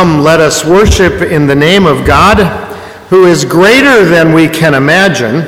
Come, let us worship in the name of God, who is greater than we can imagine,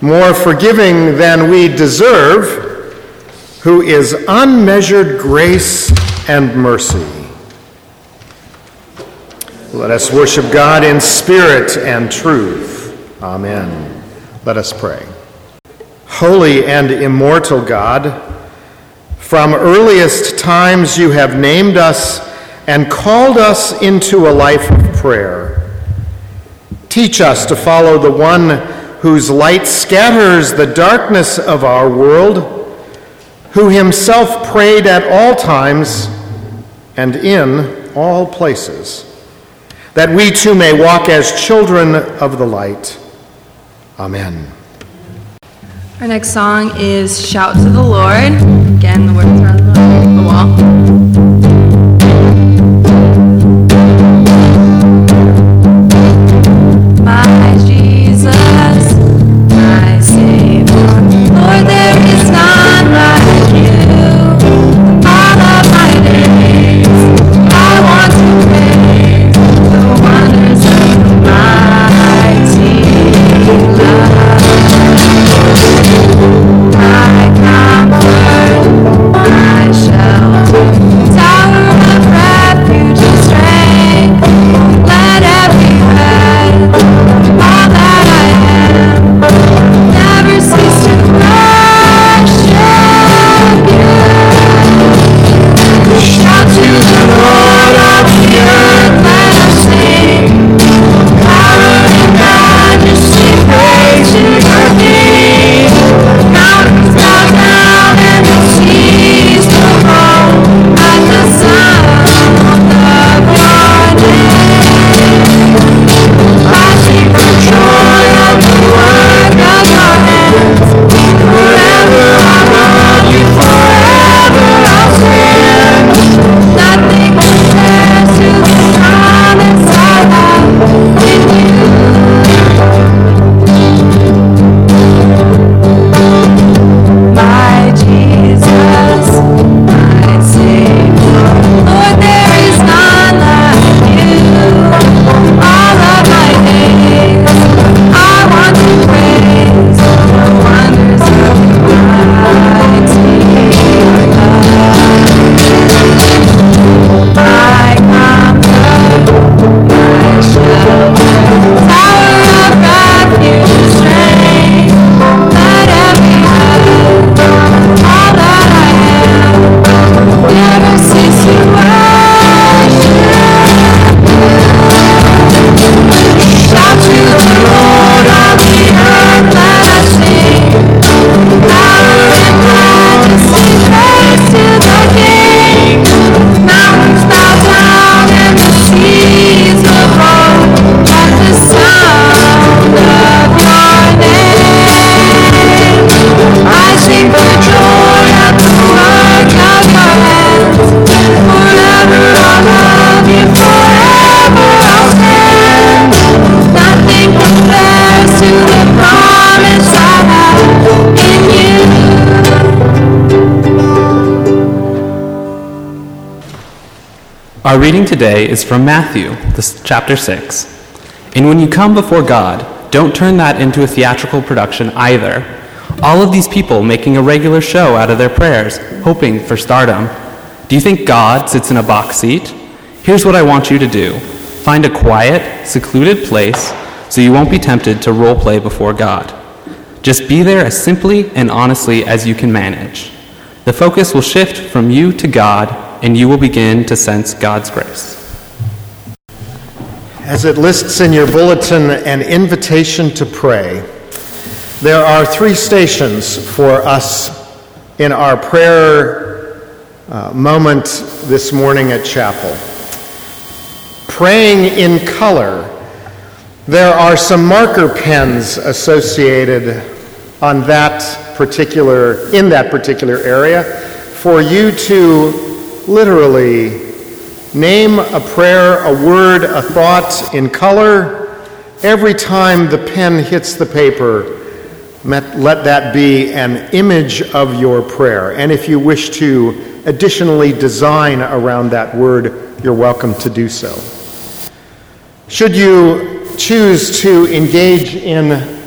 more forgiving than we deserve, who is unmeasured grace and mercy. Let us worship God in spirit and truth. Amen. Let us pray. Holy and immortal God, from earliest times you have named us and called us into a life of prayer. Teach us to follow the one whose light scatters the darkness of our world, who himself prayed at all times and in all places, that we too may walk as children of the light. Amen. Our next song is Shout to the Lord. Again, the words are on the wall. Our reading today is from Matthew, chapter 6. And when you come before God, don't turn that into a theatrical production either. All of these people making a regular show out of their prayers, hoping for stardom. Do you think God sits in a box seat? Here's what I want you to do find a quiet, secluded place so you won't be tempted to role play before God. Just be there as simply and honestly as you can manage. The focus will shift from you to God, and you will begin to sense God's grace. As it lists in your bulletin an invitation to pray, there are three stations for us in our prayer uh, moment this morning at chapel. Praying in color. There are some marker pens associated on that particular in that particular area for you to literally Name a prayer, a word, a thought in color. Every time the pen hits the paper, let that be an image of your prayer. And if you wish to additionally design around that word, you're welcome to do so. Should you choose to engage in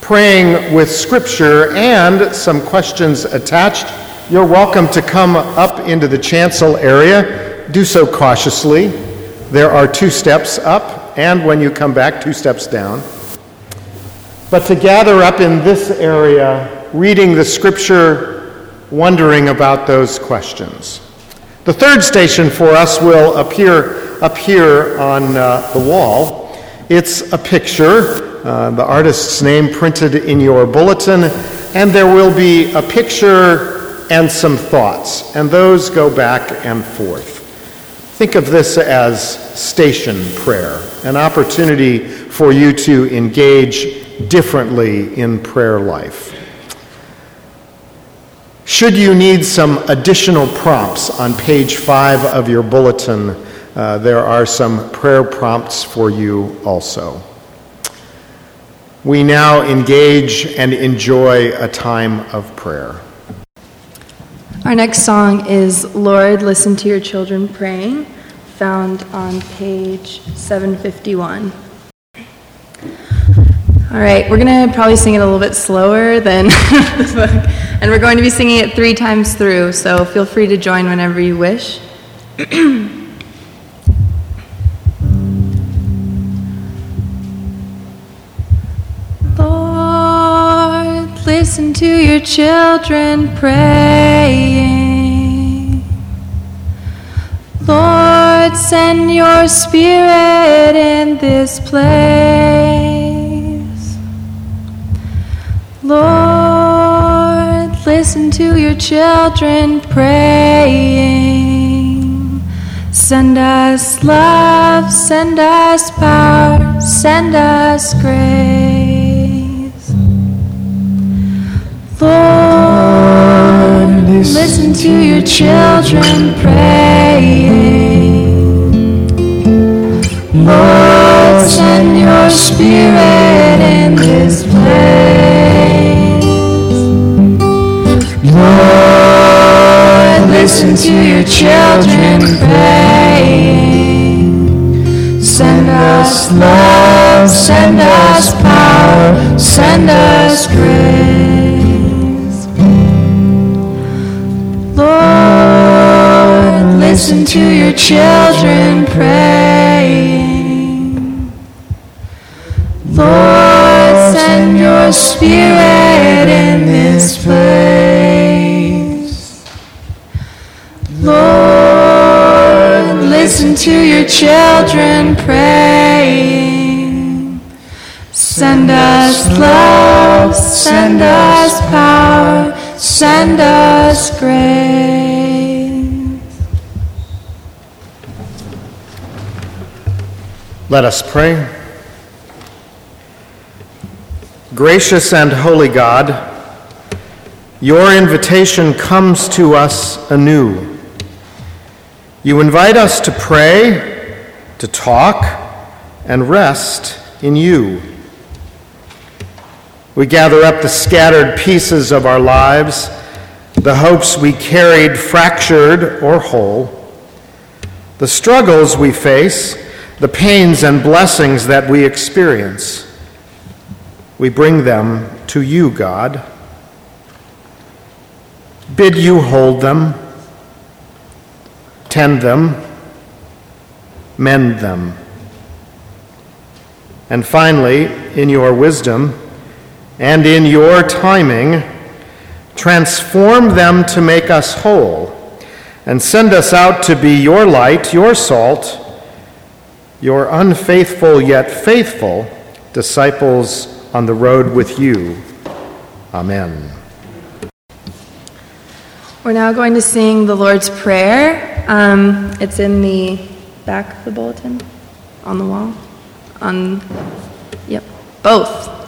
praying with Scripture and some questions attached, you're welcome to come up into the chancel area do so cautiously. There are two steps up, and when you come back, two steps down. But to gather up in this area, reading the scripture, wondering about those questions. The third station for us will appear up here on uh, the wall. It's a picture, uh, the artist's name printed in your bulletin, and there will be a picture and some thoughts, and those go back and forth. Think of this as station prayer, an opportunity for you to engage differently in prayer life. Should you need some additional prompts on page five of your bulletin, uh, there are some prayer prompts for you also. We now engage and enjoy a time of prayer. Our next song is Lord, Listen to Your Children Praying, found on page 751. All right, we're going to probably sing it a little bit slower than the book, and we're going to be singing it three times through, so feel free to join whenever you wish. Listen to your children praying. Lord, send your spirit in this place. Lord, listen to your children praying. Send us love, send us power, send us grace. Lord, listen to your children praying. Lord, send your spirit in this place. Lord, listen to your children praying. Send us love, send us power, send us grace. Your children praying. Lord, send your spirit in this place. Lord, listen to your children praying. Send us love, send us power, send us grace. Let us pray. Gracious and holy God, your invitation comes to us anew. You invite us to pray, to talk, and rest in you. We gather up the scattered pieces of our lives, the hopes we carried fractured or whole, the struggles we face the pains and blessings that we experience. We bring them to you, God. Bid you hold them, tend them, mend them. And finally, in your wisdom and in your timing, transform them to make us whole and send us out to be your light, your salt your unfaithful yet faithful disciples on the road with you. Amen. We're now going to sing the Lord's Prayer. Um, it's in the back of the bulletin, on the wall, on, yep, both.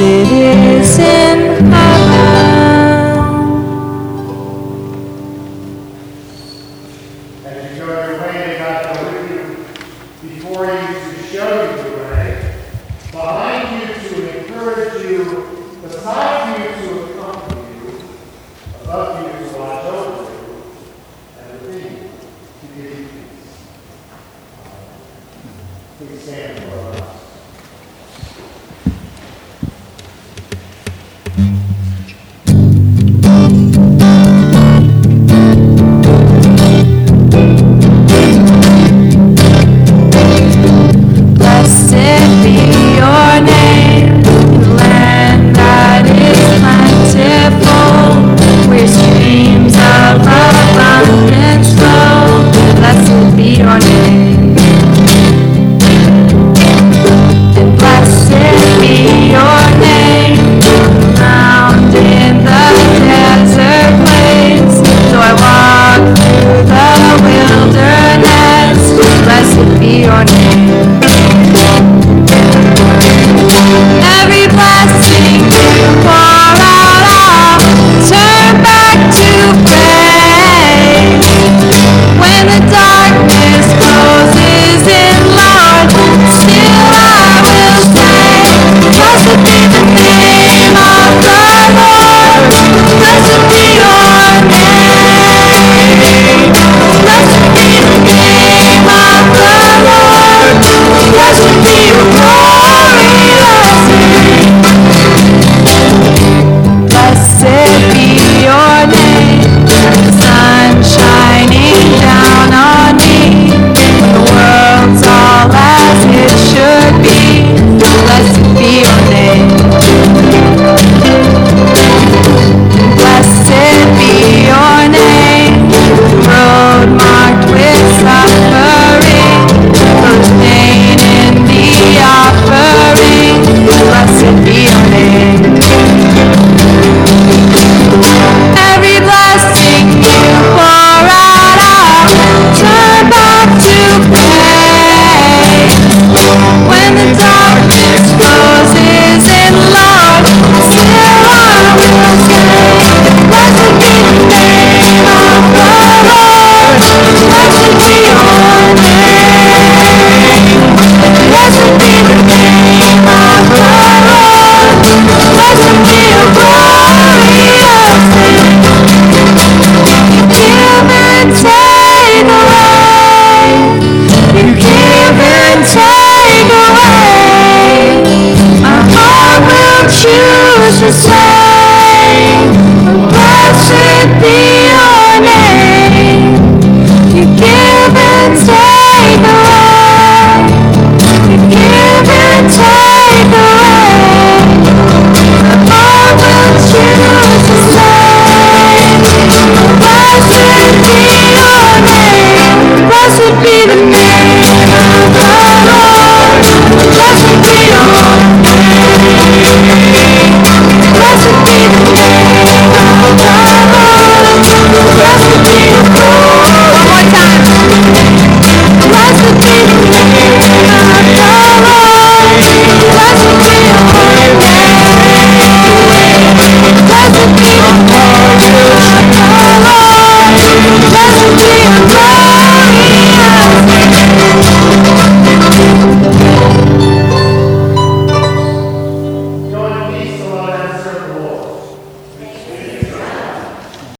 it is. to say